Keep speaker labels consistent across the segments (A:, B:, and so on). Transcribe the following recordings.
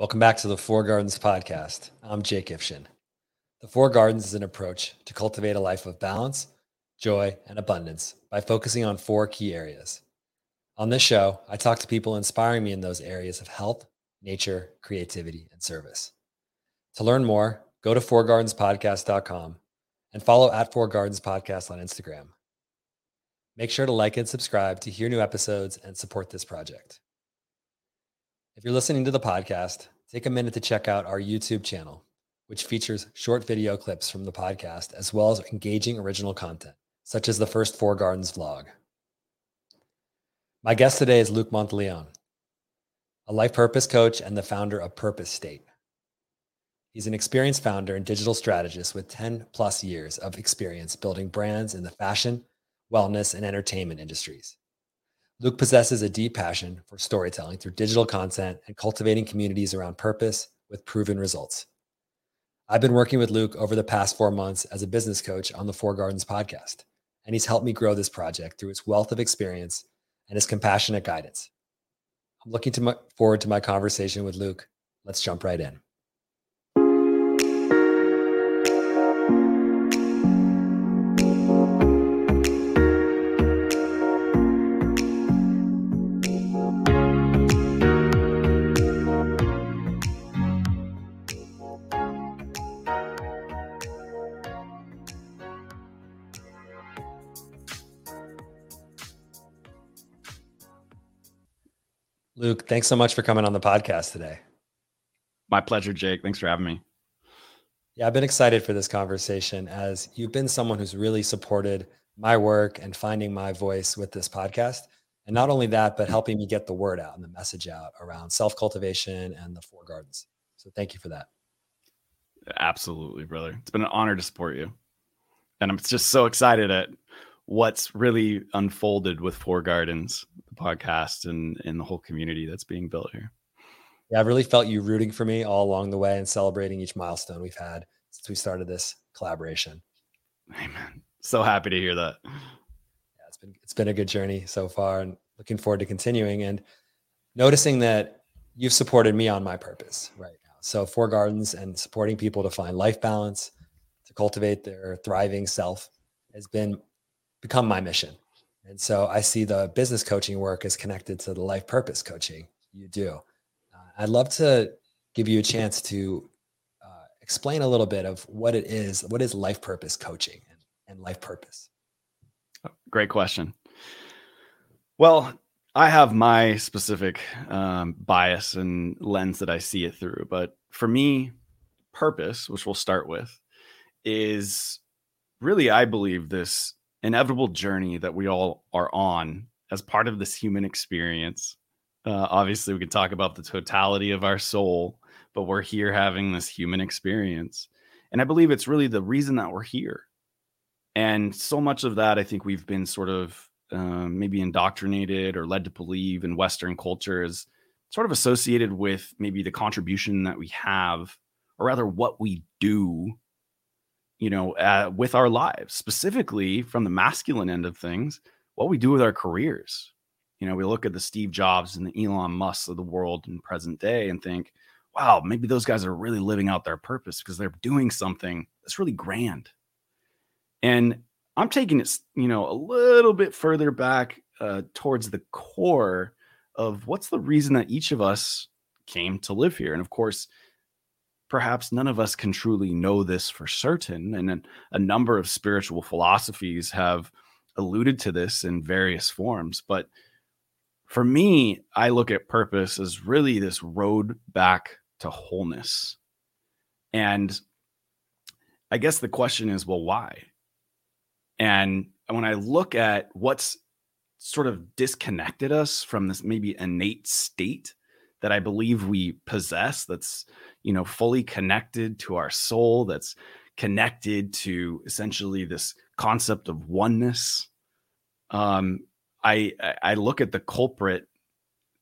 A: Welcome back to the Four Gardens podcast. I'm Jake Ifshin. The Four Gardens is an approach to cultivate a life of balance, joy, and abundance by focusing on four key areas. On this show, I talk to people inspiring me in those areas of health, nature, creativity, and service. To learn more, go to fourgardenspodcast.com and follow at Four Gardens Podcast on Instagram. Make sure to like and subscribe to hear new episodes and support this project. If you're listening to the podcast, take a minute to check out our YouTube channel, which features short video clips from the podcast as well as engaging original content, such as the first Four Gardens vlog. My guest today is Luke Monteleone, a life purpose coach and the founder of Purpose State. He's an experienced founder and digital strategist with 10 plus years of experience building brands in the fashion, wellness, and entertainment industries. Luke possesses a deep passion for storytelling through digital content and cultivating communities around purpose with proven results. I've been working with Luke over the past four months as a business coach on the Four Gardens podcast, and he's helped me grow this project through his wealth of experience and his compassionate guidance. I'm looking to my, forward to my conversation with Luke. Let's jump right in. Luke, thanks so much for coming on the podcast today.
B: My pleasure, Jake. Thanks for having me.
A: Yeah, I've been excited for this conversation as you've been someone who's really supported my work and finding my voice with this podcast. And not only that, but helping me get the word out and the message out around self cultivation and the four gardens. So thank you for that.
B: Absolutely, brother. It's been an honor to support you. And I'm just so excited at what's really unfolded with Four Gardens, podcast, and and the whole community that's being built here.
A: Yeah, I've really felt you rooting for me all along the way and celebrating each milestone we've had since we started this collaboration.
B: Amen. So happy to hear that. Yeah,
A: it's been it's been a good journey so far, and looking forward to continuing and noticing that you've supported me on my purpose right now. So Four Gardens and supporting people to find life balance, to cultivate their thriving self has been become my mission. And so I see the business coaching work as connected to the life purpose coaching you do. Uh, I'd love to give you a chance to uh, explain a little bit of what it is. What is life purpose coaching and, and life purpose?
B: Great question. Well, I have my specific um, bias and lens that I see it through. But for me, purpose, which we'll start with, is really, I believe, this inevitable journey that we all are on as part of this human experience. Uh, obviously, we can talk about the totality of our soul, but we're here having this human experience. And I believe it's really the reason that we're here. And so much of that, I think we've been sort of um, maybe indoctrinated or led to believe in Western culture is sort of associated with maybe the contribution that we have, or rather what we do you know, uh, with our lives, specifically from the masculine end of things, what we do with our careers. You know, we look at the Steve Jobs and the Elon Musk of the world in present day and think, wow, maybe those guys are really living out their purpose because they're doing something that's really grand. And I'm taking it, you know, a little bit further back uh, towards the core of what's the reason that each of us came to live here. And of course, perhaps none of us can truly know this for certain. And a number of spiritual philosophies have alluded to this in various forms. But for me, I look at purpose as really this road back to wholeness. And I guess the question is, well, why? And when I look at what's sort of disconnected us from this maybe innate state that I believe we possess, that's you know fully connected to our soul that's connected to essentially this concept of oneness. Um i i look at the culprit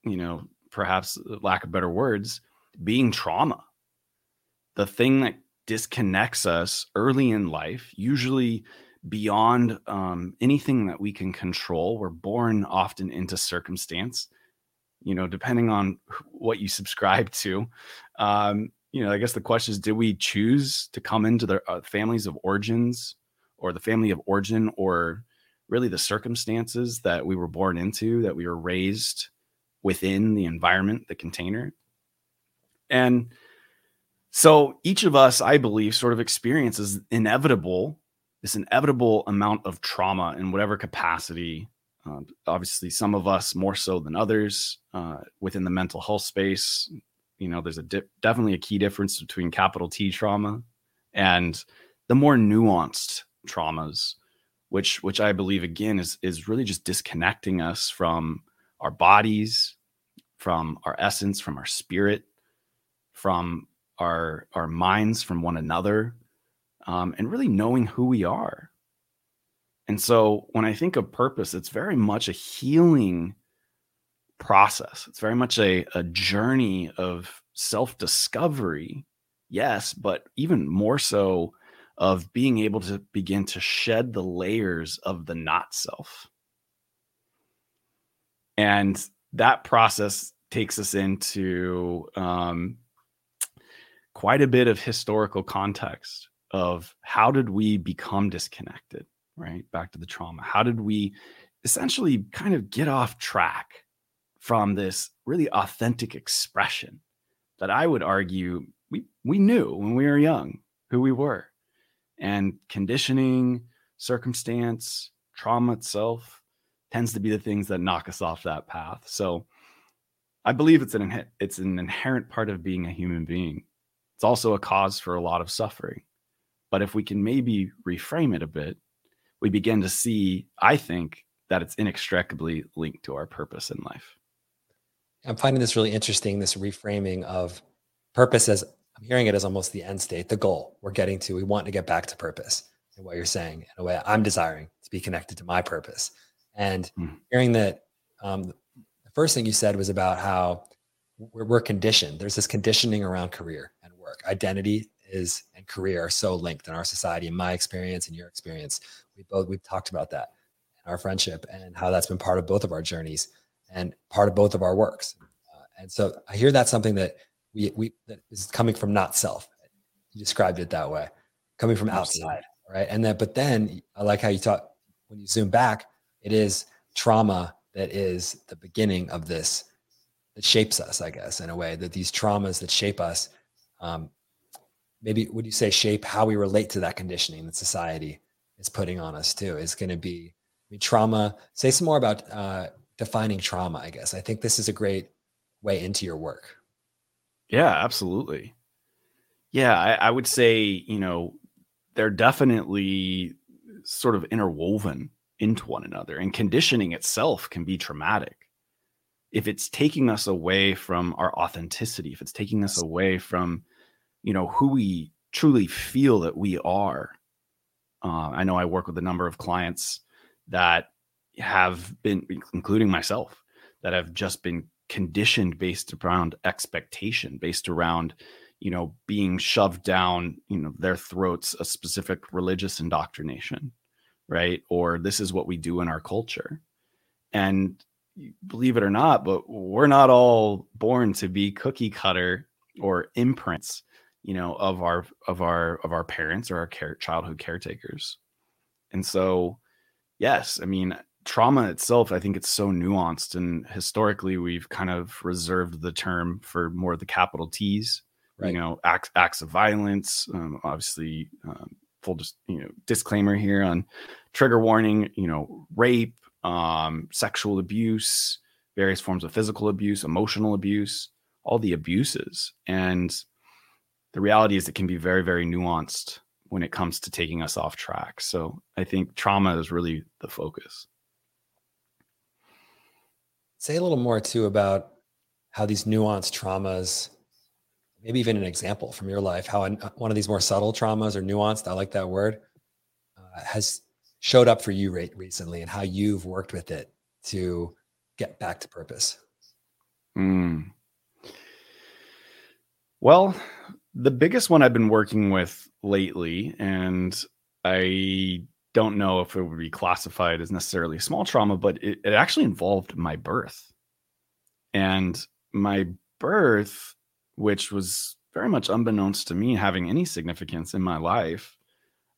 B: you know perhaps lack of better words being trauma. The thing that disconnects us early in life usually beyond um, anything that we can control we're born often into circumstance you know, depending on what you subscribe to. Um, you know, I guess the question is, did we choose to come into the uh, families of origins or the family of origin or really the circumstances that we were born into, that we were raised within the environment, the container? And so each of us, I believe, sort of experiences inevitable, this inevitable amount of trauma in whatever capacity. Uh, obviously, some of us more so than others uh, within the mental health space. You know, there's a definitely a key difference between capital T trauma and the more nuanced traumas, which which I believe again is is really just disconnecting us from our bodies, from our essence, from our spirit, from our our minds from one another um, and really knowing who we are and so when i think of purpose it's very much a healing process. It's very much a, a journey of self-discovery yes but even more so of being able to begin to shed the layers of the not self. And that process takes us into um, quite a bit of historical context of how did we become disconnected, right? Back to the trauma. How did we essentially kind of get off track from this really authentic expression that I would argue we we knew when we were young who we were. And conditioning, circumstance, trauma itself tends to be the things that knock us off that path. So I believe it's an it's an inherent part of being a human being it's also a cause for a lot of suffering. But if we can maybe reframe it a bit, we begin to see, I think, that it's inextricably linked to our purpose in life.
A: I'm finding this really interesting this reframing of purpose as I'm hearing it as almost the end state, the goal we're getting to. We want to get back to purpose. And what you're saying, in a way, I'm desiring to be connected to my purpose. And mm. hearing that, um, the first thing you said was about how we're, we're conditioned. There's this conditioning around career and work. Identity is and career are so linked in our society. In my experience and your experience, we both we've talked about that in our friendship and how that's been part of both of our journeys and part of both of our works. Uh, and so I hear that's something that we we that is coming from not self. You described it that way, coming from Absolutely. outside, right? And then, but then I like how you talk when you zoom back. It is trauma that is the beginning of this that shapes us, I guess, in a way that these traumas that shape us um, maybe would you say shape how we relate to that conditioning that society is putting on us too is going to be I mean, trauma say some more about uh, defining trauma i guess. I think this is a great way into your work.
B: Yeah absolutely. Yeah I, I would say you know they're definitely sort of interwoven into one another and conditioning itself can be traumatic. If it's taking us away from our authenticity if it's taking us away from you know who we truly feel that we are uh, i know i work with a number of clients that have been including myself that have just been conditioned based around expectation based around you know being shoved down you know their throats a specific religious indoctrination right? Or this is what we do in our culture. And believe it or not but we're not all born to be cookie cutter or imprints you know of our of our of our parents or our care, childhood caretakers and so yes i mean trauma itself i think it's so nuanced and historically we've kind of reserved the term for more of the capital t's right. you know acts, acts of violence um, obviously um, full just you know disclaimer here on trigger warning you know rape um, sexual abuse various forms of physical abuse emotional abuse all the abuses and the reality is it can be very, very nuanced when it comes to taking us off track. So I think trauma is really the focus.
A: Say a little more too about how these nuanced traumas, maybe even an example from your life, how one of these more subtle traumas or nuanced, I like that word, uh, has showed up for you re- recently and how you've worked with it to get back to purpose.
B: Mm. Well, the biggest one I've been working with lately, and I don't know if it would be classified as necessarily a small trauma, but it, it actually involved my birth. And my birth, which was very much unbeknownst to me having any significance in my life,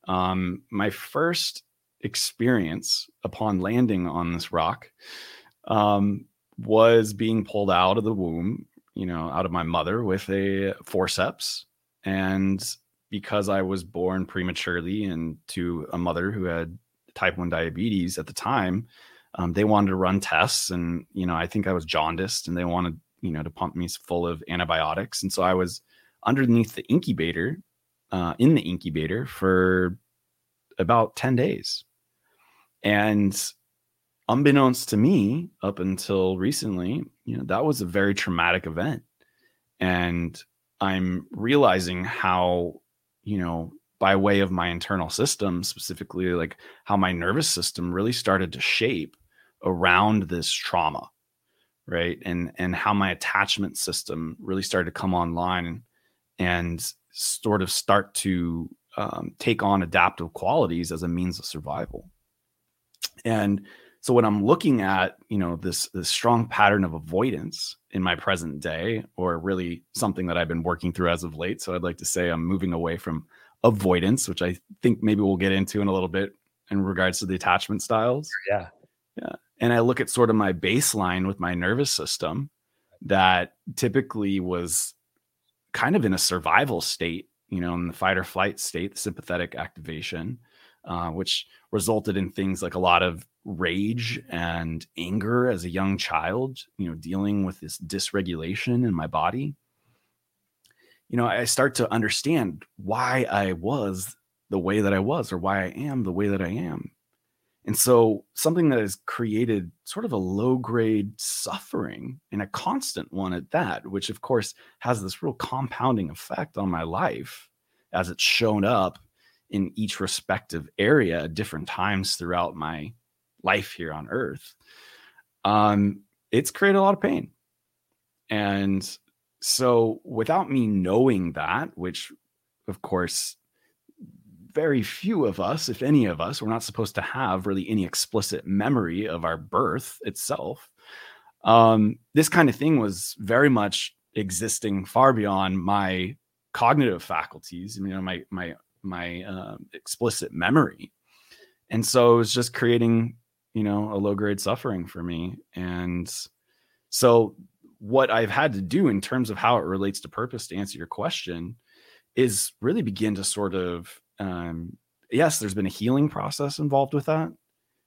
B: um, my first experience upon landing on this rock um, was being pulled out of the womb, you know, out of my mother with a forceps. And because I was born prematurely and to a mother who had type 1 diabetes at the time, um, they wanted to run tests. And, you know, I think I was jaundiced and they wanted, you know, to pump me full of antibiotics. And so I was underneath the incubator, uh, in the incubator for about 10 days. And unbeknownst to me, up until recently, you know, that was a very traumatic event. And I'm realizing how, you know, by way of my internal system, specifically like how my nervous system really started to shape around this trauma, right? And and how my attachment system really started to come online and, sort of start to um, take on adaptive qualities as a means of survival. And so when I'm looking at, you know, this this strong pattern of avoidance in my present day, or really something that I've been working through as of late, so I'd like to say I'm moving away from avoidance, which I think maybe we'll get into in a little bit in regards to the attachment styles.
A: Yeah.
B: Yeah. And I look at sort of my baseline with my nervous system that typically was kind of in a survival state, you know, in the fight or flight state, the sympathetic activation, uh, which resulted in things like a lot of rage and anger as a young child, you know, dealing with this dysregulation in my body. You know, I start to understand why I was the way that I was or why I am the way that I am. And so, something that has created sort of a low grade suffering and a constant one at that, which of course has this real compounding effect on my life as it's shown up in each respective area at different times throughout my life here on earth um it's created a lot of pain. And so without me knowing that which of course very few of us if any of us we're not supposed to have really any explicit memory of our birth itself um this kind of thing was very much existing far beyond my cognitive faculties you know my my my uh, explicit memory. And so it was just creating you know a low grade suffering for me and so what i've had to do in terms of how it relates to purpose to answer your question is really begin to sort of um, yes there's been a healing process involved with that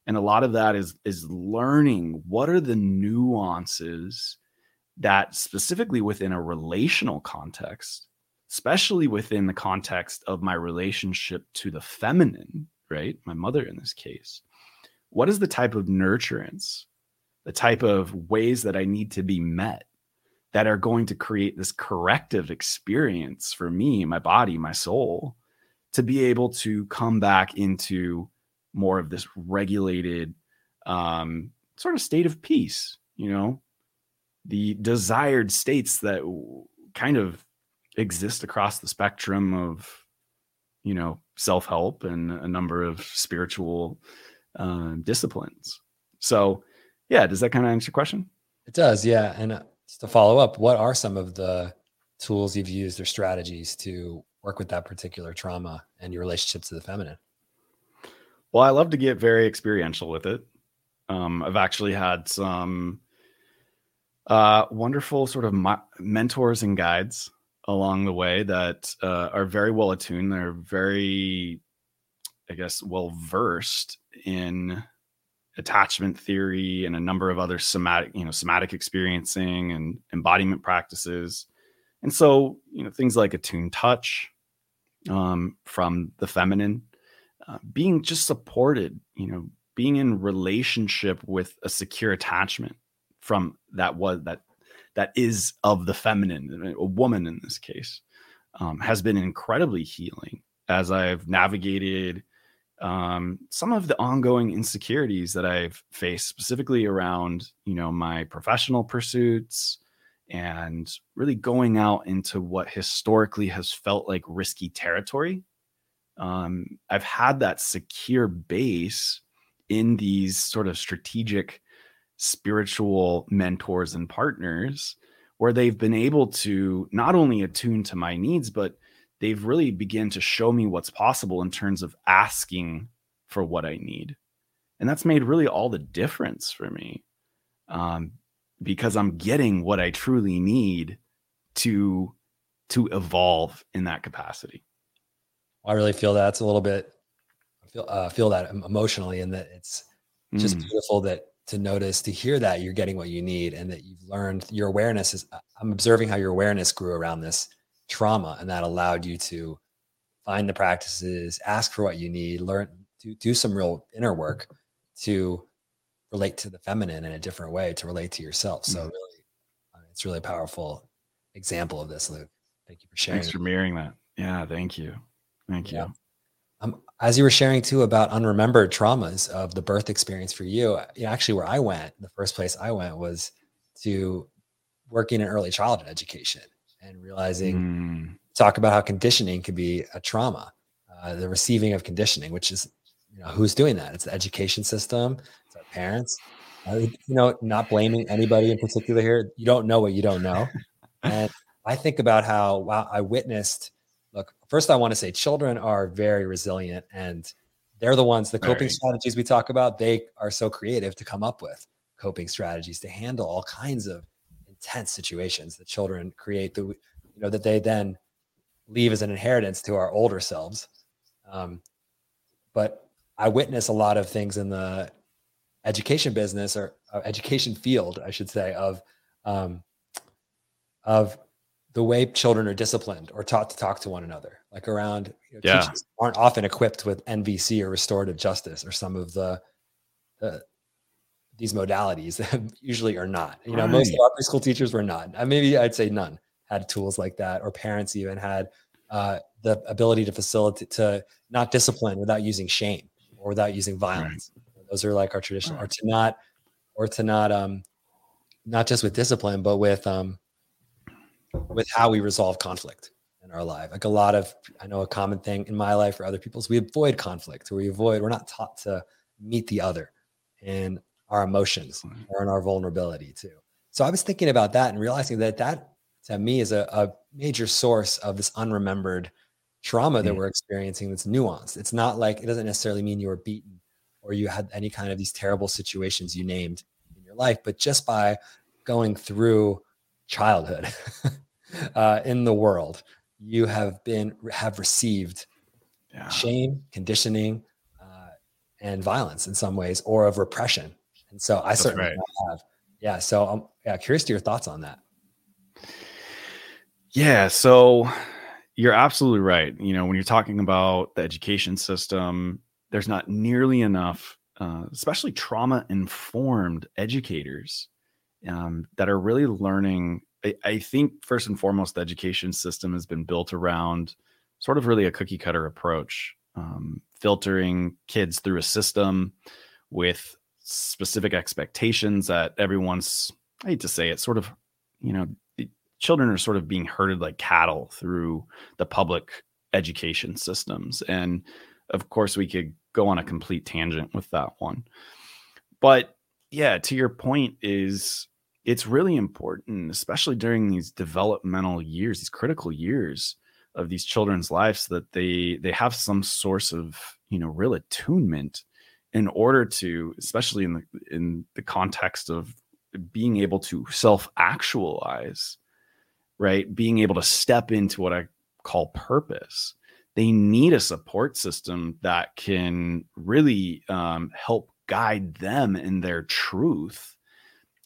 B: and a lot of that is is learning what are the nuances that specifically within a relational context especially within the context of my relationship to the feminine, right? My mother in this case. What is the type of nurturance, the type of ways that I need to be met that are going to create this corrective experience for me, my body, my soul, to be able to come back into more of this regulated um, sort of state of peace, you know, the desired states that kind of exist across the spectrum of you know self-help and a number of spiritual uh, disciplines. So yeah does that kind of answer your question?
A: It does yeah and uh, just to follow up what are some of the tools you've used or strategies to work with that particular trauma and your relationship to the feminine?
B: Well i love to get very experiential with it. Um, i've actually had some uh, wonderful sort of mentors and guides along the way that uh, are very well attuned. They're very, I guess, well versed in attachment theory and a number of other somatic, you know, somatic experiencing and embodiment practices. And so, you know, things like attuned touch um, from the feminine, uh, being just supported, you know, being in relationship with a secure attachment from that was that that is of the feminine, a woman in this case, um, has been incredibly healing as I've navigated um, some of the ongoing insecurities that I've faced, specifically around you know my professional pursuits and really going out into what historically has felt like risky territory. Um, I've had that secure base in these sort of strategic spiritual mentors and partners where they've been able to not only attune to my needs, but they've really begun to show me what's possible in terms of asking for what I need. And that's made really all the difference for me um, because I'm getting what I truly need to to evolve in that capacity.
A: I really feel that's a little bit I feel uh, feel that emotionally, and that it's just mm. beautiful that to notice to hear that you're getting what you need and that you've learned your awareness is i'm observing how your awareness grew around this trauma and that allowed you to find the practices ask for what you need learn do, do some real inner work to relate to the feminine in a different way to relate to yourself. So mm-hmm. really uh, it's really a powerful example of this luke. Thank you for sharing
B: thanks for mirroring that. Yeah thank you. Thank you.
A: Um, as you were sharing too about unremembered traumas of the birth experience for you, you know, actually where I went, the first place I went was to working in early childhood education and realizing mm. talk about how conditioning can be a trauma, uh, the receiving of conditioning, which is you know who's doing that? It's the education system, it's our parents. Uh, you know, not blaming anybody in particular here. You don't know what you don't know, and I think about how wow, I witnessed look, first I want to say children are very resilient and they're the ones, the coping very. strategies we talk about, they are so creative to come up with coping strategies to handle all kinds of intense situations that children create the, you know, that they then leave as an inheritance to our older selves. Um, but I witness a lot of things in the education business or uh, education field, I should say, of um, of the way children are disciplined or taught to talk to one another, like around you know, yeah. teachers aren't often equipped with NVC or restorative justice or some of the, the these modalities usually are not. You know, right. most of our school teachers were not. Uh, maybe I'd say none had tools like that, or parents even had uh, the ability to facilitate to not discipline without using shame or without using violence. Right. Those are like our traditional, right. or to not, or to not, um, not just with discipline, but with um, with how we resolve conflict in our life. Like a lot of, I know a common thing in my life or other people's, we avoid conflict or we avoid, we're not taught to meet the other in our emotions or in our vulnerability too. So I was thinking about that and realizing that that to me is a, a major source of this unremembered trauma that mm. we're experiencing that's nuanced. It's not like it doesn't necessarily mean you were beaten or you had any kind of these terrible situations you named in your life, but just by going through childhood uh, in the world, you have been have received yeah. shame, conditioning, uh, and violence in some ways, or of repression. And so I That's certainly right. have. Yeah. So I'm yeah, curious to your thoughts on that.
B: Yeah. So you're absolutely right. You know, when you're talking about the education system, there's not nearly enough, uh, especially trauma informed educators um, that are really learning I, I think first and foremost, the education system has been built around sort of really a cookie cutter approach, um, filtering kids through a system with specific expectations that everyone's, I hate to say it, sort of, you know, children are sort of being herded like cattle through the public education systems. And of course, we could go on a complete tangent with that one. But yeah, to your point, is it's really important, especially during these developmental years, these critical years of these children's lives, that they they have some source of you know real attunement in order to, especially in the in the context of being able to self actualize, right? Being able to step into what I call purpose. They need a support system that can really um, help guide them in their truth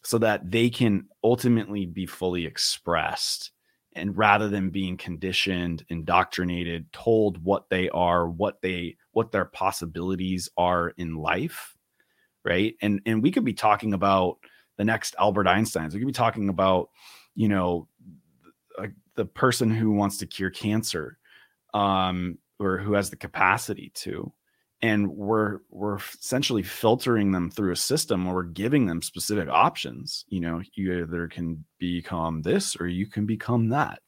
B: so that they can ultimately be fully expressed and rather than being conditioned indoctrinated told what they are what they what their possibilities are in life right? And and we could be talking about the next albert einsteins. We could be talking about you know the person who wants to cure cancer um or who has the capacity to and we're we're essentially filtering them through a system where we're giving them specific options you know you either can become this or you can become that.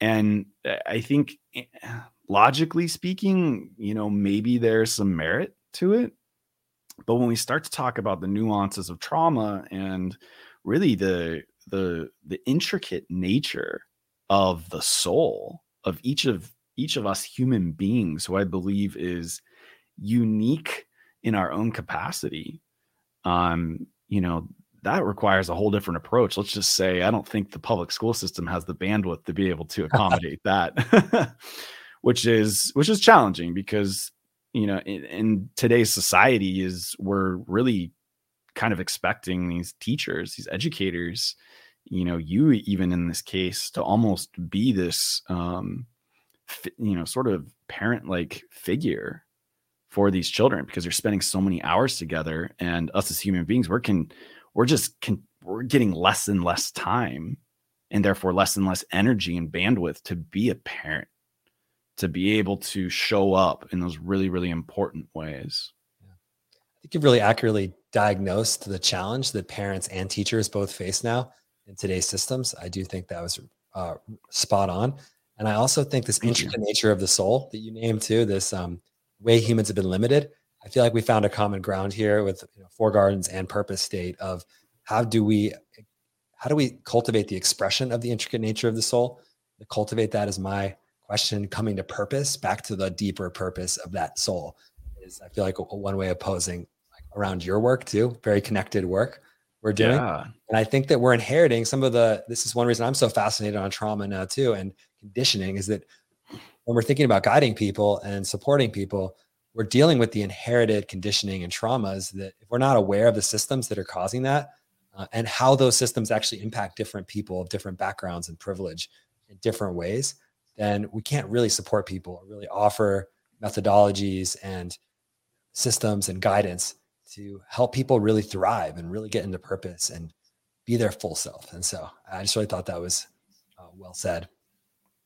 B: And i think eh, logically speaking you know maybe there's some merit to it But when we start to talk about the nuances of trauma and really the the the intricate nature of the soul of each of each of us human beings who I believe is unique in our own capacity um you know that requires a whole different approach. Let's just say i don't think the public school system has the bandwidth to be able to accommodate that which is which is challenging because you know in, in, today's society is we're really kind of expecting these teachers these educators you know you even in this case to almost be this um you know sort of parent like figure for these children because they're spending so many hours together. And us as human beings we're can we're just can we're getting less and less time and therefore less and less energy and bandwidth to be a parent to be able to show up in those really really important ways.
A: Yeah. i think you've really accurately diagnosed the challenge that parents and teachers both face now in today's systems. I do think that was uh, spot on. And i also think this intricate nature of the soul that you named too this um, way humans have been limited. I feel like we found a common ground here with you know, Four Gardens and Purpose State of how do we how do we cultivate the expression of the intricate nature of the soul? To cultivate that is my question. Coming to purpose, back to the deeper purpose of that soul, is I feel like a, a one way of posing like around your work too. Very connected work we're doing, yeah. and I think that we're inheriting some of the. This is one reason I'm so fascinated on trauma now too, and conditioning is that when we're thinking about guiding people and supporting people, we're dealing with the inherited conditioning and traumas that if we're not aware of the systems that are causing that uh, and how those systems actually impact different people of different backgrounds and privilege in different ways, then we can't really support people, or really offer methodologies and systems and guidance to help people really thrive and really get into purpose and be their full self. And so I just really thought that was uh, well said.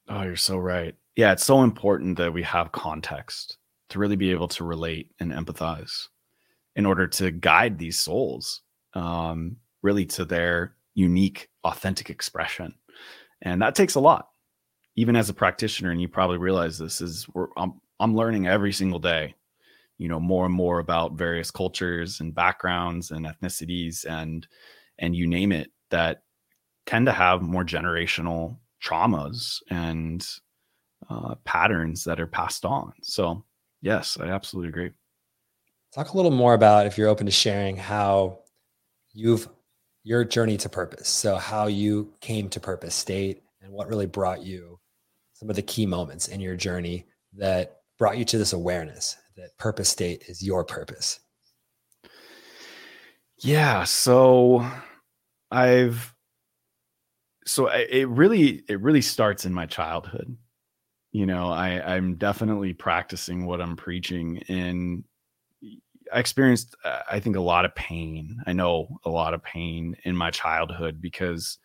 B: Oh, you're so right yeah, it's so important that we have context to really be able to relate and empathize in order to guide these souls um, really to their unique, authentic expression. And that takes a lot. Even as a practitioner, and you probably realize this is I'm, I'm learning every single day, you know, more and more about various cultures and backgrounds and ethnicities and and you name it that tend to have more generational traumas and uh, patterns that are passed on. So, yes, I absolutely agree.
A: Talk a little more about if you're open to sharing how you've your journey to purpose. So, how you came to purpose state and what really brought you some of the key moments in your journey that brought you to this awareness that purpose state is your purpose.
B: Yeah. So, I've so it really it really starts in my childhood you know i i'm definitely practicing what i'm preaching and i experienced uh, i think a lot of pain. I know a lot of pain in my childhood because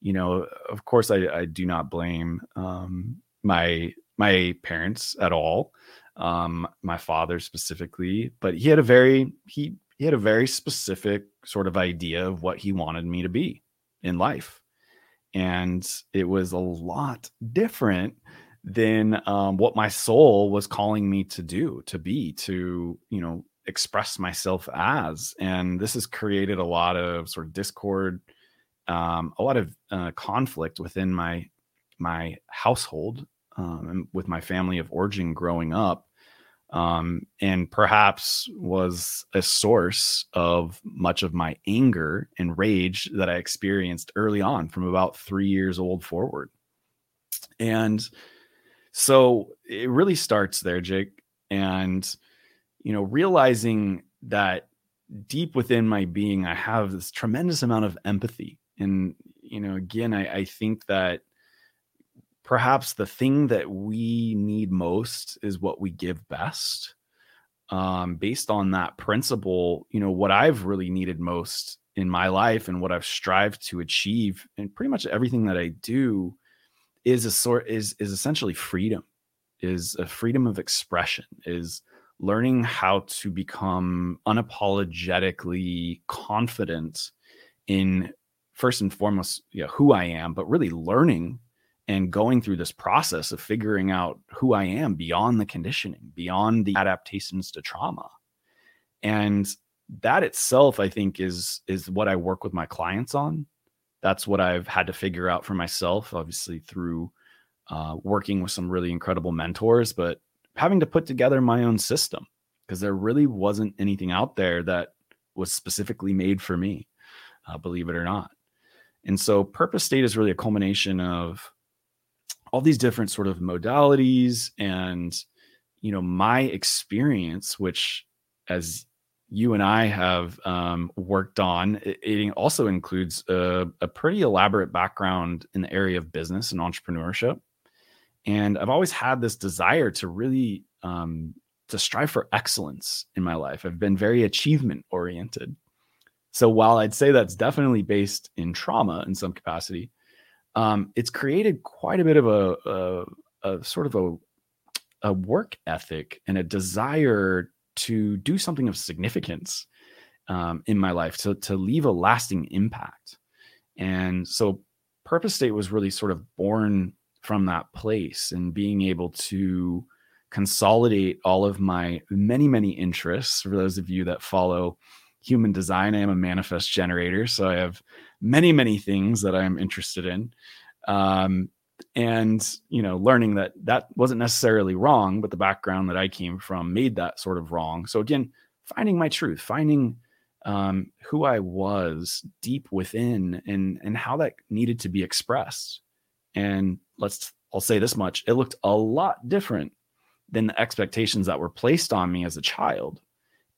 B: you know of course i, I do not blame um, my my parents at all um, my father specifically but he had a very he he had a very specific sort of idea of what he wanted me to be in life. And it was a lot different than um, what my soul was calling me to do, to be, to, you know, express myself as. And this has created a lot of sort of discord, um, a lot of uh, conflict within my my household um, and with my family of origin growing up. Um, and perhaps was a source of much of my anger and rage that I experienced early on from about three years old forward. And so it really starts there, Jake. And, you know, realizing that deep within my being, I have this tremendous amount of empathy. And, you know, again, I, I think that perhaps the thing that we need most is what we give best. Um, based on that principle, you know, what I've really needed most in my life and what I've strived to achieve and pretty much everything that I do is a sort is is essentially freedom is a freedom of expression is learning how to become unapologetically confident in first and foremost you know, who i am but really learning and going through this process of figuring out who i am beyond the conditioning beyond the adaptations to trauma And that itself, I think, is is what I work with my clients on. That's what I've had to figure out for myself, obviously through uh, working with some really incredible mentors, but having to put together my own system because there really wasn't anything out there that was specifically made for me, uh, believe it or not. And so, purpose state is really a culmination of all these different sort of modalities and you know my experience which as you and I have um, worked on. It, also includes a, a, pretty elaborate background in the area of business and entrepreneurship. And I've always had this desire to really um, to strive for excellence in my life. I've been very achievement oriented. So while I'd say that's definitely based in trauma in some capacity, um, it's created quite a bit of a, a, a sort of a a work ethic and a desire to do something of significance um, in my life to to leave a lasting impact. And so purpose state was really sort of born from that place and being able to consolidate all of my many many interests. For those of you that follow human design i am a manifest generator so i have many many things that i'm interested in. Um, and you know learning that that wasn't necessarily wrong but the background that i came from made that sort of wrong. So again finding my truth finding um, who i was deep within and and how that needed to be expressed. And let's i'll say this much it looked a lot different than the expectations that were placed on me as a child.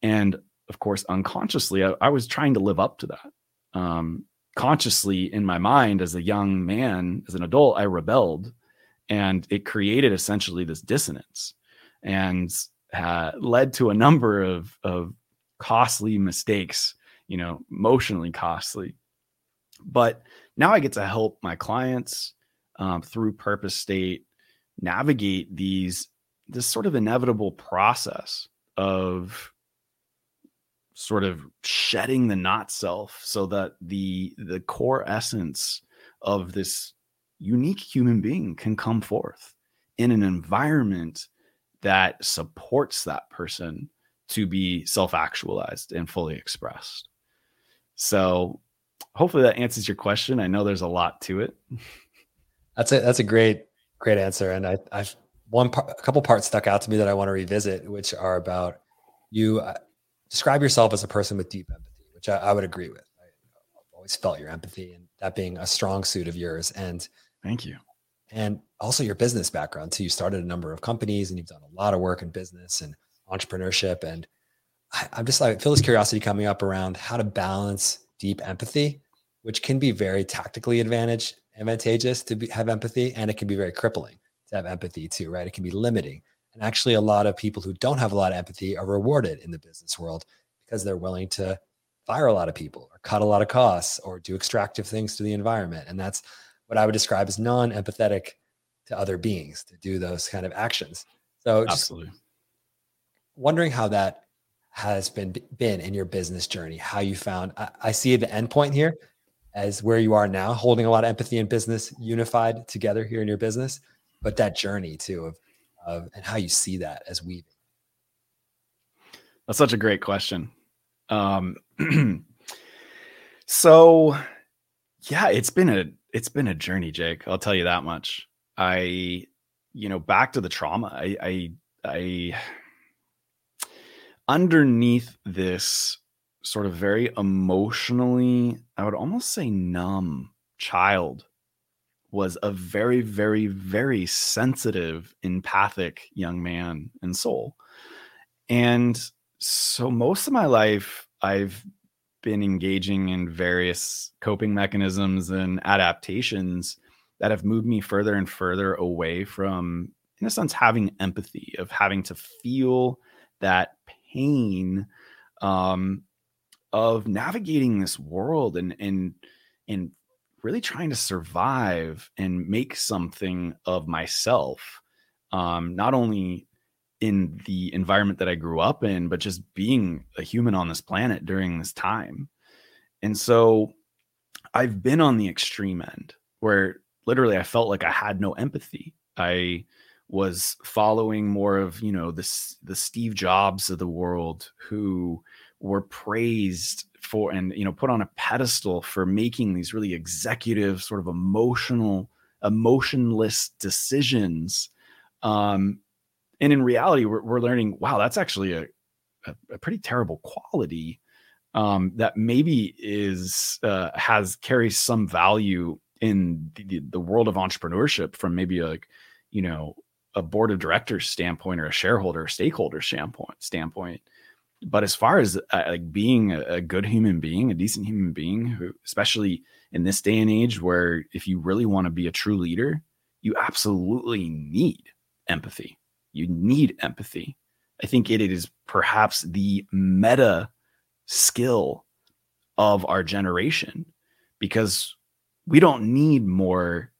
B: And of course unconsciously i, I was trying to live up to that. Um, consciously in my mind as a young man, as an adult, I rebelled and it created essentially this dissonance and uh, led to a number of, of costly mistakes, you know, emotionally costly. But now I get to help my clients um, through purpose state navigate these this sort of inevitable process of sort of shedding the not self so that the the core essence of this unique human being can come forth in an environment that supports that person to be self-actualized and fully expressed. So hopefully that answers your question. I know there's a lot to it.
A: That's a that's a great great answer and i i've one part a couple parts stuck out to me that i want to revisit which are about you uh, describe yourself as a person with deep empathy, which I, I would agree with. I, always felt your empathy and that being a strong suit of yours. And
B: thank you.
A: And also your business background too. You started a number of companies and you've done a lot of work in business and entrepreneurship. And I, I'm just like, I feel this curiosity coming up around how to balance deep empathy, which can be very tactically advantage advantageous to be, have empathy, and it can be very crippling to have empathy too, right? It can be limiting. And actually, a lot of people who don't have a lot of empathy are rewarded in the business world because they're willing to fire a lot of people or cut a lot of costs or do extractive things to the environment. And that's what I would describe as non empathetic to other beings to do those kind of actions. So, Absolutely. wondering how that has been been in your business journey, how you found I, I see the end point here as where you are now, holding a lot of empathy and business unified together here in your business, but that journey too of of and how you see that as weaving?
B: That's such a great question. Um, so yeah, it's been a it's been a journey, Jake. I'll tell you that much. I, you know, back to the trauma. I, I, I underneath this sort of very emotionally, I would almost say numb child was a very, very, very sensitive, empathic young man and soul. And so most of my life, I've been engaging in various coping mechanisms and adaptations that have moved me further and further away from, in a sense, having empathy, of having to feel that pain um, of navigating this world and and and really trying to survive and make something of myself um, not only in the environment that i grew up in but just being a human on this planet during this time. And so i've been on the extreme end where literally i felt like i had no empathy. I was following more of you know this the Steve Jobs of the world who were praised for and you know put on a pedestal for making these really executive sort of emotional emotionless decisions. Um and in reality we're, we're learning wow that's actually a, a, a pretty terrible quality um that maybe is uh has carries some value in the, the world of entrepreneurship from maybe like you know a board of directors standpoint or a shareholder or stakeholder standpoint standpoint but as far as uh, like being a, a, good human being a decent human being who especially in this day and age where if you really want to be a true leader you absolutely need empathy you need empathy i think it, it is perhaps the meta skill of our generation because we don't need more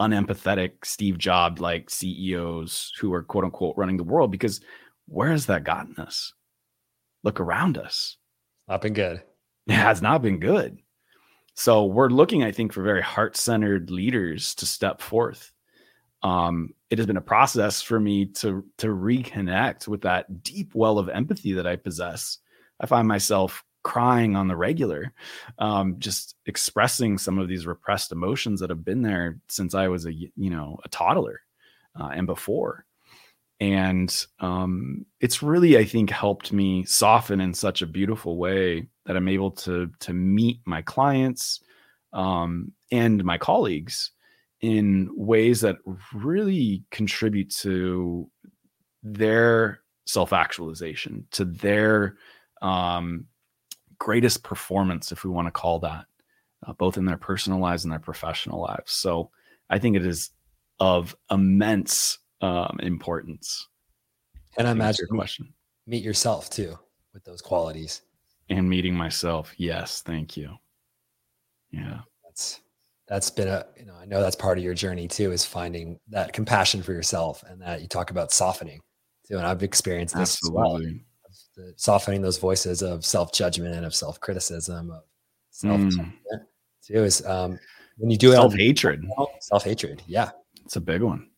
B: unempathetic Steve Jobs like CEOs who are quote unquote running the world because where has that gotten us? Look around us.
A: Not been good.
B: It has not been good. So we're looking, I think, for very heart centered leaders to step forth. Um, it has been a process for me to to reconnect with that deep well of empathy that I possess. I find myself crying on the regular, um, just expressing some of these repressed emotions that have been there since I was a you know a toddler uh, and before. And um, it's really, I think, helped me soften in such a beautiful way that I'm able to to meet my clients um, and my colleagues in ways that really contribute to their self actualization, to their um, greatest performance, if we want to call that, uh, both in their personal lives and their professional lives. So I think it is of immense um, importance.
A: And I imagine your question. Meet yourself too with those qualities.
B: And meeting myself. Yes, thank you. Yeah.
A: That's that's been a you know, I know that's part of your journey too, is finding that compassion for yourself and that you talk about softening too. And I've experienced this Absolutely. as well softening those voices of self judgment, and of self criticism, of self mm. too is um, when you do
B: self hatred,
A: self hatred. Yeah,
B: it's a big one.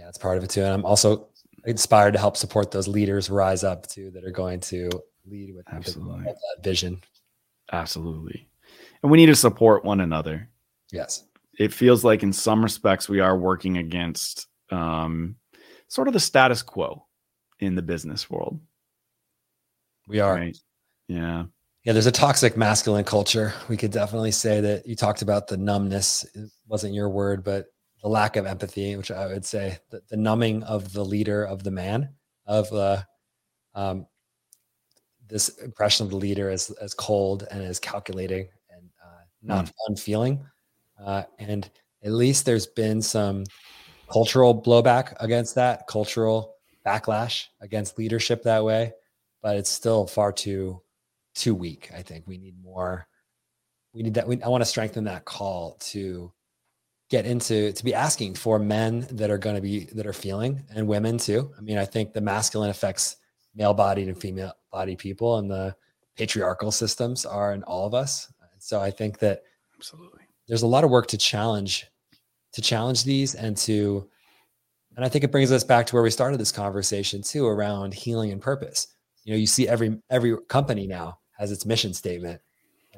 A: Yeah, it's part of it too, and I'm also inspired to help support those leaders rise up too that are going to lead with
B: absolutely
A: that vision.
B: Absolutely, and we need to support one another.
A: Yes,
B: it feels like in some respects we are working against um, sort of the status quo in the business world.
A: We are. Right?
B: Yeah.
A: Yeah, there's a toxic masculine culture. We could definitely say that you talked about the numbness, it wasn't your word, but the lack of empathy, which I would say the, the numbing of the leader of the man, of uh, um, this impression of the leader as, as cold and as calculating and uh, not mm. fun feeling. Uh, and at least there's been some cultural blowback against that, cultural backlash against leadership that way, but it's still far too too weak. I think we need more. We need that. We, I want to strengthen that call to get into to be asking for men that are going to be that are feeling and women too. I mean, I think the masculine affects male bodied and female bodied people, and the patriarchal systems are in all of us. So I think that
B: absolutely
A: there's a lot of work to challenge to challenge these and to and I think it brings us back to where we started this conversation too around healing and purpose. You know, you see every every company now has its mission statement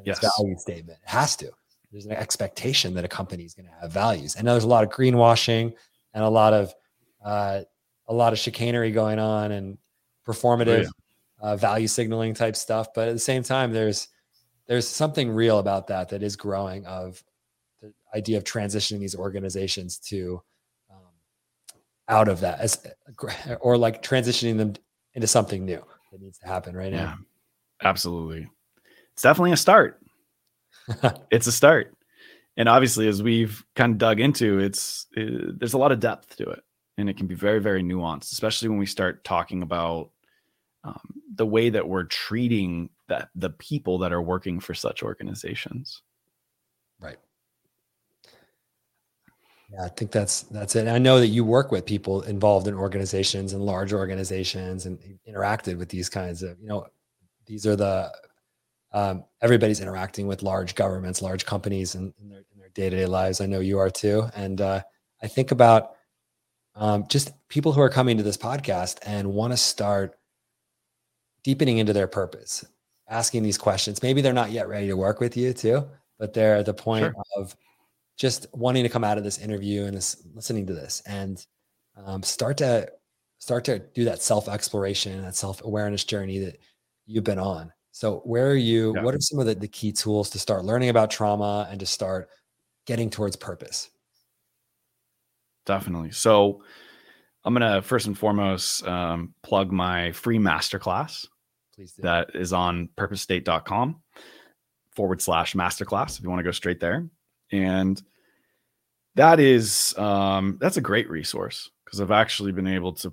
A: yes. its value statement. It has to. There's an expectation that a company is going to have values. And there's a lot of greenwashing and a lot of uh, a lot of chicanery going on and performative oh, yeah. uh, value signaling type stuff. But at the same time, there's there's something real about that that is growing of the idea of transitioning these organizations to out of that as or like transitioning them into something new that needs to happen right now.
B: Yeah, absolutely. It's definitely a start. it's a start. And obviously, as we've kind of dug into, it's it, there's a lot of depth to it, and it can be very, very nuanced, especially when we start talking about um, the way that we're treating that the people that are working for such organizations.
A: Right. Yeah, I think that's that's it. I know that you work with people involved in organizations and large organizations and interacted with these kinds of, you know, these are the um, everybody's interacting with large governments, large companies in, in their in their day-to-day lives. I know you are too. And uh, I think about um, just people who are coming to this podcast and want to start deepening into their purpose, asking these questions. Maybe they're not yet ready to work with you too, but they're at the point sure. of just wanting to come out of this interview and this, listening to this and um, start to start to do that self exploration, that self awareness journey that you've been on. So, where are you? Yeah. What are some of the, the key tools to start learning about trauma and to start getting towards purpose?
B: Definitely. So, I'm going to first and foremost um, plug my free masterclass Please do. that is on purposestate.com forward slash masterclass if you want to go straight there. And that is, um, that's a great resource because I've actually been able to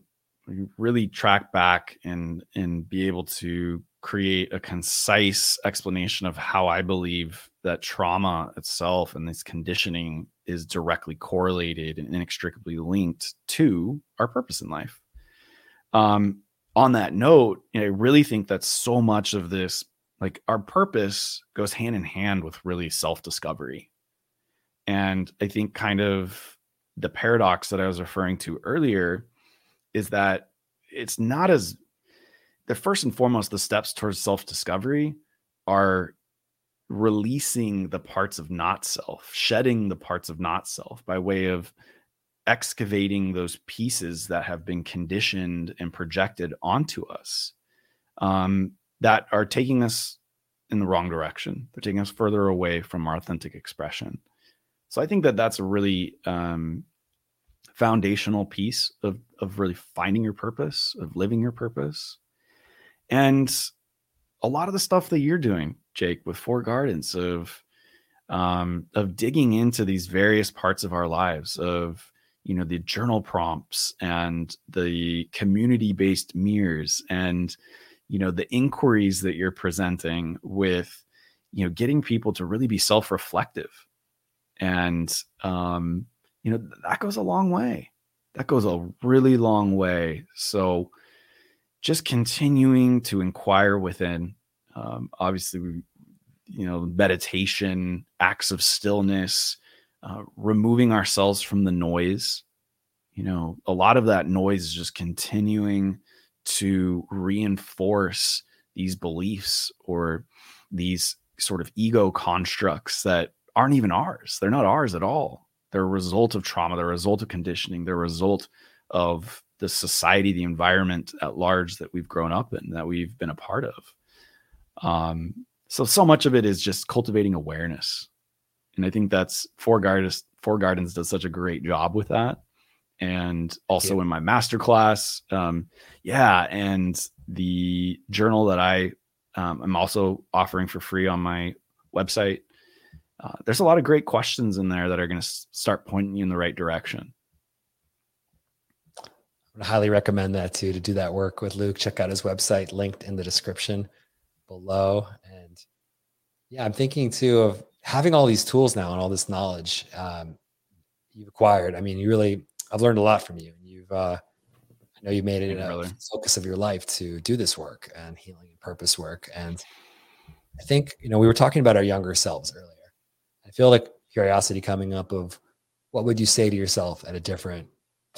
B: really track back and and be able to create a concise explanation of how I believe that trauma itself and this conditioning is directly correlated and inextricably linked to our purpose in life. Um, on that note, you know, I really think that so much of this, like our purpose, goes hand in hand with really self discovery. And I think kind of the paradox that I was referring to earlier is that it's not as the first and foremost the steps towards self-discovery are releasing the parts of not self shedding the parts of not self by way of excavating those pieces that have been conditioned and projected onto us um, that are taking us in the wrong direction they're taking us further away from our authentic expression so i think that that's a really um, foundational piece of of really finding your purpose, of living your purpose. And a lot of the stuff that you're doing, Jake, with Four Gardens of um, of digging into these various parts of our lives, of you know the journal prompts and the community based mirrors and you know the inquiries that you're presenting with you know getting people to really be self reflective and um, you know, that goes a long way. That goes a really long way. So just continuing to inquire within, um, obviously, you know, meditation, acts of stillness, uh, removing ourselves from the noise. You know, a lot of that noise is just continuing to reinforce these beliefs or these sort of ego constructs that aren't even ours. They're not ours at all. They're a result of trauma, they're a result of conditioning, they're a result of the society, the environment at large that we've grown up in, that we've been a part of. Um, so so much of it is just cultivating awareness. And I think that's Four Gardens Four Gardens does such a great job with that. And also yeah. in my masterclass, um, yeah, and the journal that I um, I'm also offering for free on my website uh, there's a lot of great questions in there that are going to start pointing you in the right direction.
A: I highly recommend that too to do that work with Luke. Check out his website linked in the description below. And yeah, I'm thinking too of having all these tools now and all this knowledge um, you've acquired. I mean, you really, I've learned a lot from you. And you've, uh, I know you made it a focus of your life to do this work and healing and purpose work. And I think, you know, we were talking about our younger selves earlier I feel like curiosity coming up of what would you say to yourself at a different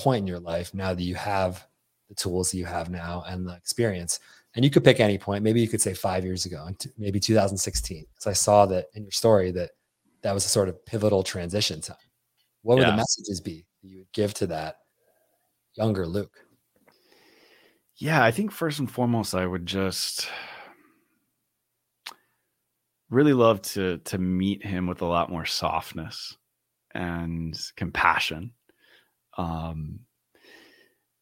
A: point in your life now that you have the tools that you have now and the experience. And you could pick any point. Maybe you could say five years ago, maybe 2016. Because I saw that in your story that that was a sort of pivotal transition time. What would yeah. the messages be that you would give to that younger Luke?
B: Yeah, I think first and foremost, I would just really love to to meet him with a lot more softness and compassion um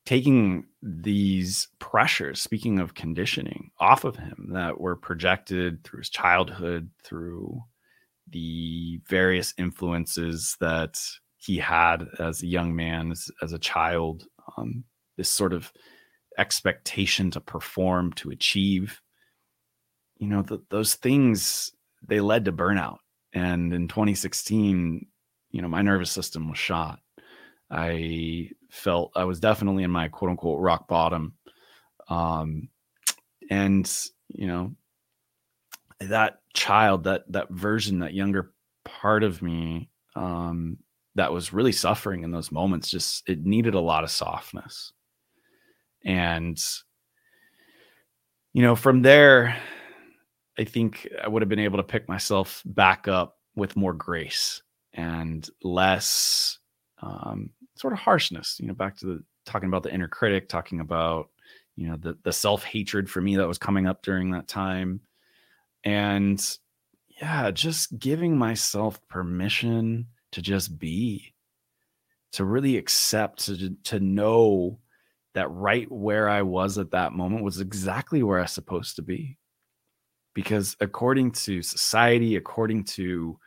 B: taking these pressures speaking of conditioning off of him that were projected through his childhood through the various influences that he had as a young man as, as a child um, this sort of expectation to perform to achieve you know the, those things they led to burnout. And in 2016, you know, my nervous system was shot. I felt I was definitely in my quote unquote rock bottom. Um, and you know, that child, that that version, that younger part of me, um, that was really suffering in those moments just it needed a lot of softness and you know from there i think i would have been able to pick myself back up with more grace and less um, sort of harshness you know back to the talking about the inner critic talking about you know the the self-hatred for me that was coming up during that time. And yeah just giving myself permission to just be to really accept to, to know that right where i was at that moment was exactly where i was supposed to be. Because according to society according to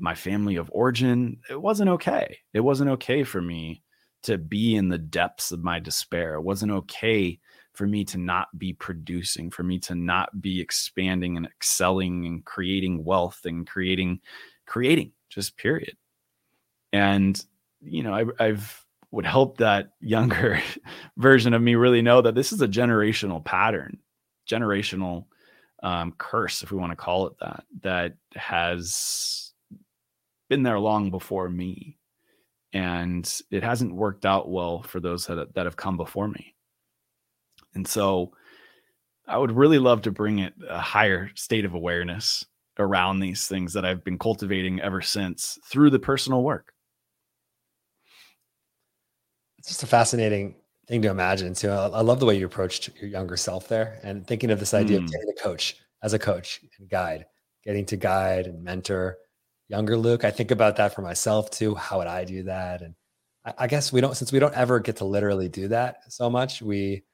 B: my family of origin it wasn't okay. It wasn't okay for me to be in the depths of my despair. It wasn't okay for me to not be producing for me to not be expanding and excelling and creating wealth and creating creating just period. And you know I, i've would hope that younger version of me really know that this is a generational pattern generational um, curse if we want to call it that that has been there long before me and it hasn't worked out well for those that, that have come before me and so i would really love to bring it a higher state of awareness around these things that i've been cultivating ever since through the personal work
A: it's just a fascinating thing to imagine too. I, love the way you approached your younger self there and thinking of this idea mm. of getting a coach as a coach and guide, getting to guide and mentor younger Luke. I think about that for myself too. How would I do that? And I, I guess we don't, since we don't ever get to literally do that so much, we,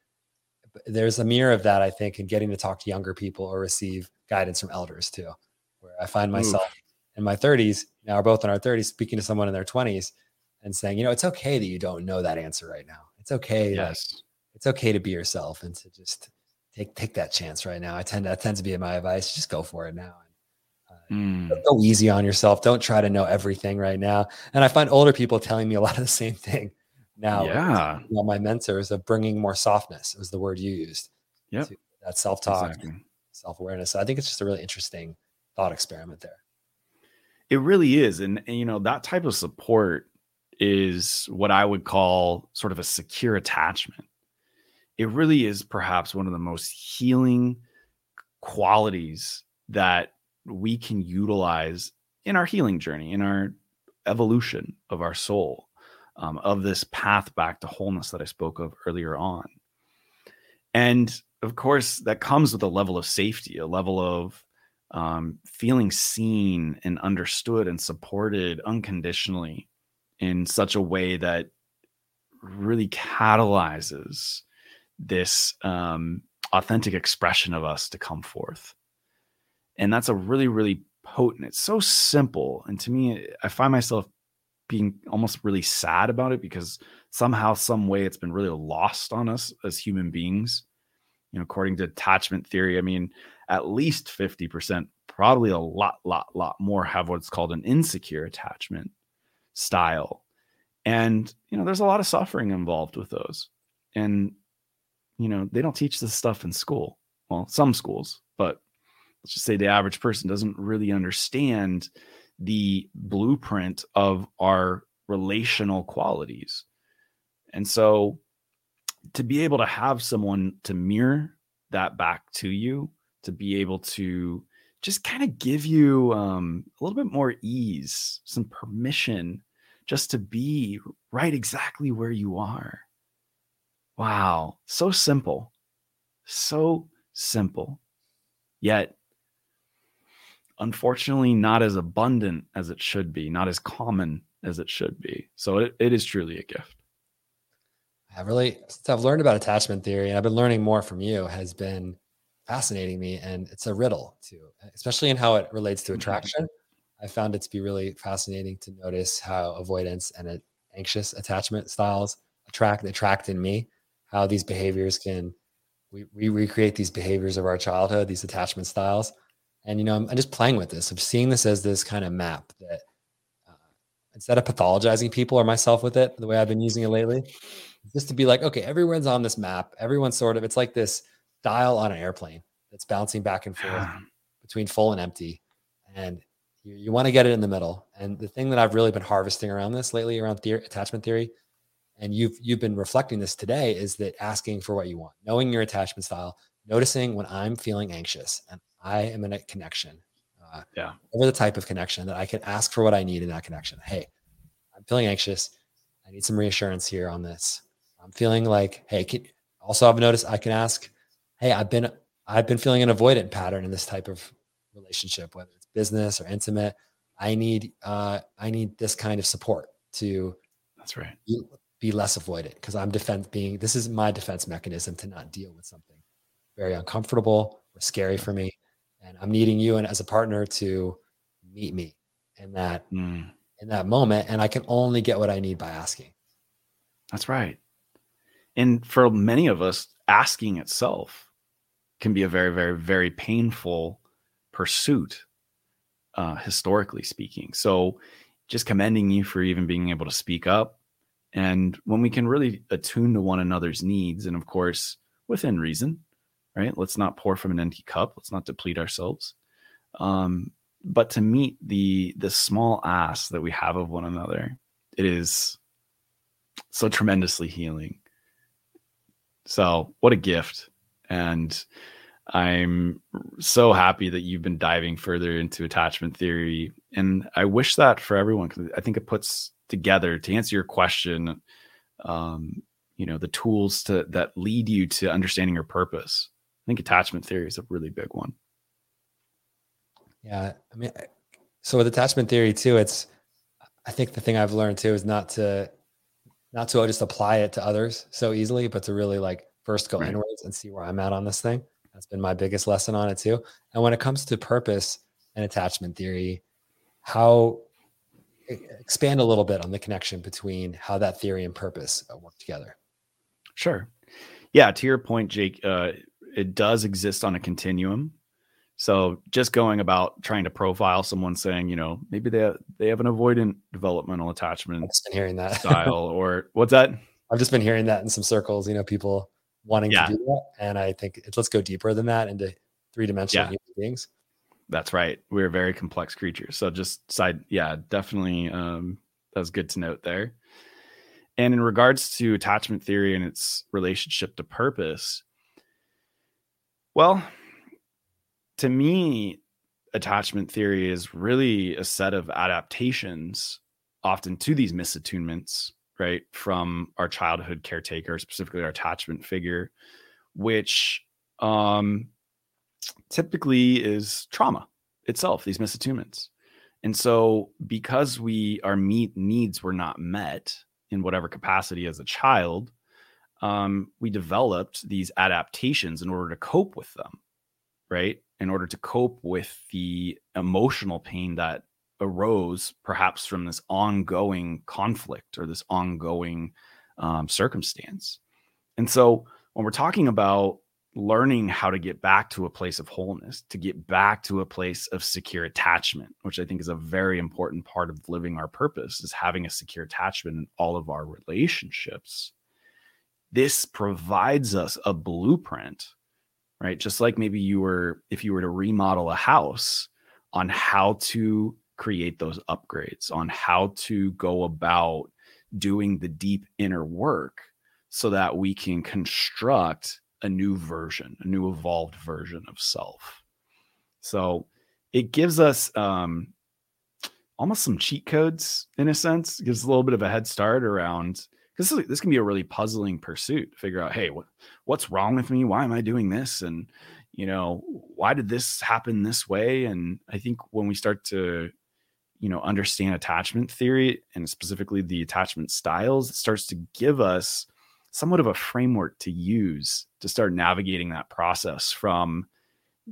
A: there's a mirror of that, I think, in getting to talk to younger people or receive guidance from elders too, where I find myself Oof. in my 30s, now we're both in our 30s, speaking to someone in their 20s and saying, you know, it's okay that you don't know that answer right now. It's okay.
B: Yes.
A: it's okay to be yourself and to just take take that chance right now. I tend that tends to be my advice. Just go for it now. Mm. Go easy on yourself. Don't try to know everything right now. And I find older people telling me a lot of the same thing now.
B: Yeah.
A: You know, my mentors of bringing more softness was the word you used.
B: Yeah.
A: That self talk, exactly. self awareness. So I think it's just a really interesting thought experiment there.
B: It really is, and, and you know that type of support is what I would call sort of a secure attachment. It really is perhaps one of the most healing qualities that we can utilize in our healing journey, in our evolution of our soul, um, of this path back to wholeness that I spoke of earlier on. And of course, that comes with a level of safety, a level of um, feeling seen and understood and supported unconditionally in such a way that really catalyzes this um, authentic expression of us to come forth. And that's a really, really potent. It's so simple. And to me, I find myself being almost really sad about it because somehow, some way, it's been really lost on us as human beings. You know, according to attachment theory, I mean, at least 50%, probably a lot, lot, lot more have what's called an insecure attachment style. And, you know, there's a lot of suffering involved with those. And, you know, they don't teach this stuff in school. Well, some schools, but let's just say the average person doesn't really understand the blueprint of our relational qualities. And so to be able to have someone to mirror that back to you, to be able to just kind of give you um, a little bit more ease, some permission just to be right exactly where you are. Wow, so simple. So simple. Yet, unfortunately, not as abundant as it should be, not as common as it should be. So, it, it is truly a gift.
A: I have really, since I've learned about attachment theory and I've been learning more from you, has been fascinating me. And it's a riddle too, especially in how it relates to mm-hmm. attraction. I found it to be really fascinating to notice how avoidance and anxious attachment styles attract attract in me. How these behaviors can we, we recreate these behaviors of our childhood, these attachment styles, and you know I'm, I'm just playing with this. I'm seeing this as this kind of map that uh, instead of pathologizing people or myself with it, the way I've been using it lately, just to be like, okay, everyone's on this map. Everyone's sort of it's like this dial on an airplane that's bouncing back and forth between full and empty, and You, you want to get it in the middle. And the thing that I've really been harvesting around this lately, around theory, attachment theory, and you've you've been reflecting this today, is that asking for what you want, knowing your attachment style, noticing when I'm feeling anxious and I am in a connection.
B: Uh, yeah.
A: Over the type of connection that I can ask for what I need in that connection. Hey, I'm feeling anxious. I need some reassurance here on this. I'm feeling like, hey, can, also I've noticed I can ask, hey, I've been I've been feeling an avoidant pattern in this type of relationship, whether it's business or intimate. I need uh, I need this kind of support to
B: that's right
A: be, be less avoidant because I'm defense being this is my defense mechanism to not deal with something very uncomfortable or scary for me, and I'm needing you and as a partner to meet me in that mm. in that moment, and I can only get what I need by asking.
B: That's right, and for many of us, asking itself can be a very very very painful pursuit uh, historically speaking. So just commending you for even being able to speak up. And when we can really attune to one another's needs, and of course, within reason, right? Let's not pour from an empty cup. Let's not deplete ourselves. Um, but to meet the the small ask that we have of one another, it is so tremendously healing. So what a gift. And I'm so happy that you've been diving further into attachment theory. And I wish that for everyone, because I think it puts together to answer your question, um, you know, the tools to that lead you to understanding your purpose. I think attachment theory is a really big one.
A: Yeah. I mean, so with attachment theory too, it's, I think the thing I've learned too is not to, not to just apply it to others so easily, but to really like first go right. inwards and see where I'm at on this thing. That's been my biggest lesson on it too. And when it comes to purpose and attachment theory, how expand a little bit on the connection between how that theory and purpose uh, work together.
B: Sure. Yeah, to your point, Jake, uh, it does exist on a continuum. So just going about trying to profile someone saying, you know, maybe they have, they have an avoidant developmental attachment.
A: I've been hearing that
B: style, or what's that?
A: I've just been hearing that in some circles. You know, people wanting yeah. to do that. And I think let's go deeper than that into three dimensional yeah. human beings.
B: That's right. We're very complex creatures. So just side, yeah, definitely. Um, that's good to note there. And in regards to attachment theory and its relationship to purpose, well, to me, attachment theory is really a set of adaptations often to these misattunements right, from our childhood caretaker, specifically our attachment figure, which um, typically is trauma itself, these misattunements. And so, because we our meet needs were not met in whatever capacity as a child, um, we developed these adaptations in order to cope with them, right? In order to cope with the emotional pain that arose perhaps from this ongoing conflict or this ongoing um, circumstance. And so when we're talking about learning how to get back to a place of wholeness, to get back to a place of secure attachment, which I think is a very important part of living our purpose, is having a secure attachment in all of our relationships. This provides us a blueprint, right? Just like maybe you were, if you were to remodel a house on how to create those upgrades on how to go about doing the deep inner work so that we can construct a new version, a new evolved version of self. So it gives us um, almost some cheat codes in a sense, it gives a little bit of a head start around because this, this can be a really puzzling pursuit to figure out, hey, what what's wrong with me? Why am I doing this? And you know, why did this happen this way? And I think when we start to you know understand attachment theory and specifically the attachment styles it starts to give us somewhat of a framework to use to start navigating that process from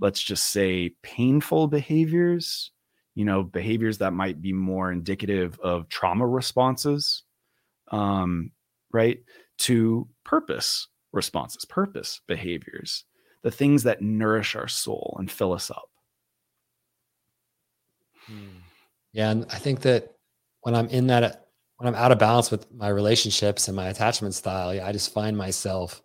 B: let's just say painful behaviors you know behaviors that might be more indicative of trauma responses um, right to purpose responses purpose behaviors the things that nourish our soul and fill us up
A: hmm. Yeah. And I think that when I'm in that, when I'm out of balance with my relationships and my attachment style, yeah, I just find myself,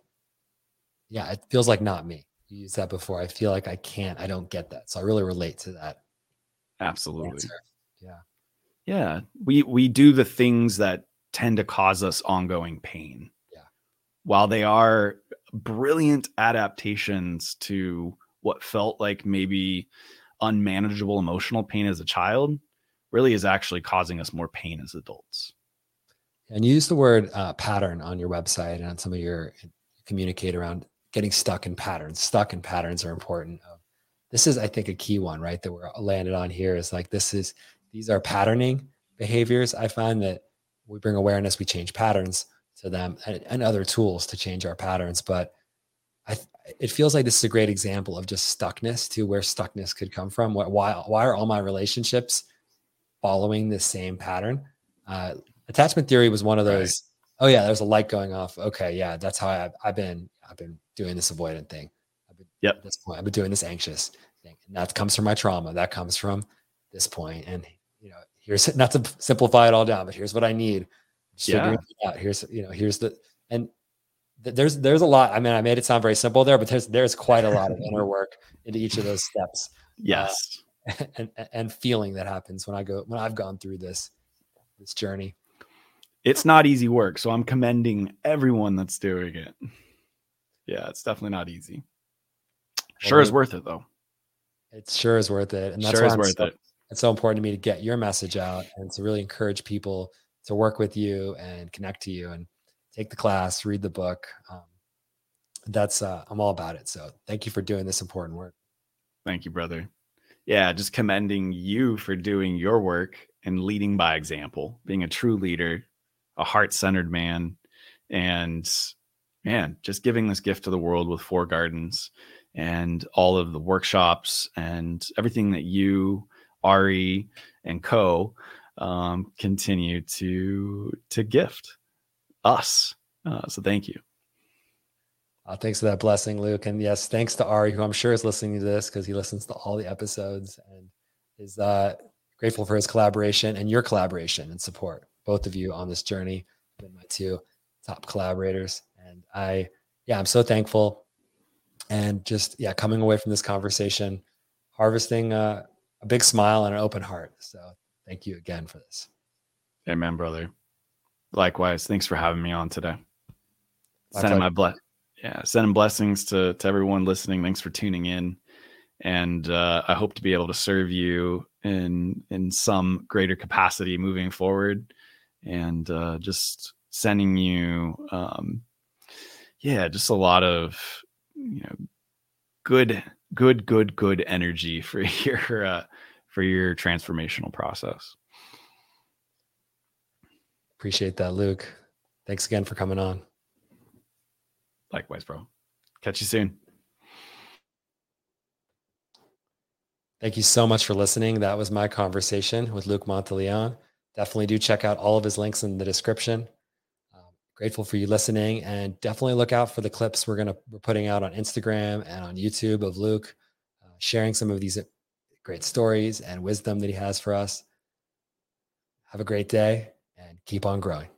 A: yeah, it feels like not me. You used that before. I feel like I can't, I don't get that. So I really relate to that.
B: Absolutely.
A: answer. Yeah.
B: Yeah. We we do the things that tend to cause us ongoing pain.
A: Yeah.
B: While they are brilliant adaptations to what felt like maybe unmanageable emotional pain as a child, really is actually causing us more pain as adults.
A: And you use the word uh, pattern on your website and on some of your communicate around getting stuck in patterns. Stuck in patterns are important. This is, I think, a key one, right? That we're landed on here is like this is these are patterning behaviors. I find that we bring awareness, we change patterns to them, and, and other tools to change our patterns. But I, it feels like this is a great example of just stuckness to where stuckness could come from. Why, why are all my relationships following the same pattern? Uh, attachment theory was one of those. Right. Oh yeah, there's a light going off. Okay, yeah, that's how I've, I've been. I've been doing this avoidant thing. I've been,
B: yep.
A: At this point, I've been doing this anxious thing, and that comes from my trauma. That comes from this point, and you know, here's not to simplify it all down, but here's what I need.
B: Yeah.
A: out. Here's you know, here's the and th- there's there's a lot. I mean, I made it sound very simple there, but there's there's quite a lot of inner work into each of those steps.
B: Yes.
A: Uh, and, and feeling that happens when I go when I've gone through this this journey.
B: It's not easy work, so I'm commending everyone that's doing it. Yeah, it's definitely not easy. Sure well, is worth it though.
A: It sure is worth it, and that's
B: sure is
A: I'm
B: worth
A: so,
B: it.
A: It's so important to me to get your message out and to really encourage people to work with you and connect to you and take the class, read the book. Um, that's uh, I'm all about it. So thank you for doing this important work.
B: Thank you, brother. Yeah, just commending you for doing your work and leading by example, being a true leader, a heart-centered man, and man, just giving this gift to the world with Four Gardens and all of the workshops and everything that you, Ari, and Co. Um, continue to to gift us. Uh, so thank you.
A: Uh, thanks for that blessing, Luke. And yes, thanks to Ari, who I'm sure is listening to this because he listens to all the episodes and is uh, grateful for his collaboration and your collaboration and support, both of you on this journey. Been my two top collaborators, and I, yeah, I'm so thankful. And just yeah, coming away from this conversation, harvesting uh, a big smile and an open heart. So thank you again for this.
B: Amen, brother. Likewise. Thanks for having me on today. My sending my bless yeah, sending blessings to to everyone listening. Thanks for tuning in. And uh, I hope to be able to serve you in in some greater capacity moving forward. And uh, just sending you um, yeah, just a lot of you know good good good good energy for your uh, for your transformational process.
A: Appreciate that, Luke. Thanks again for coming on.
B: Likewise, bro. Catch you soon.
A: Thank you so much for listening. That was my conversation with Luke Monteleone. Definitely do check out all of his links in the description. Grateful for you listening, and definitely look out for the clips we're gonna we're putting out on Instagram and on YouTube of Luke uh, sharing some of these great stories and wisdom that he has for us. Have a great day and keep on growing.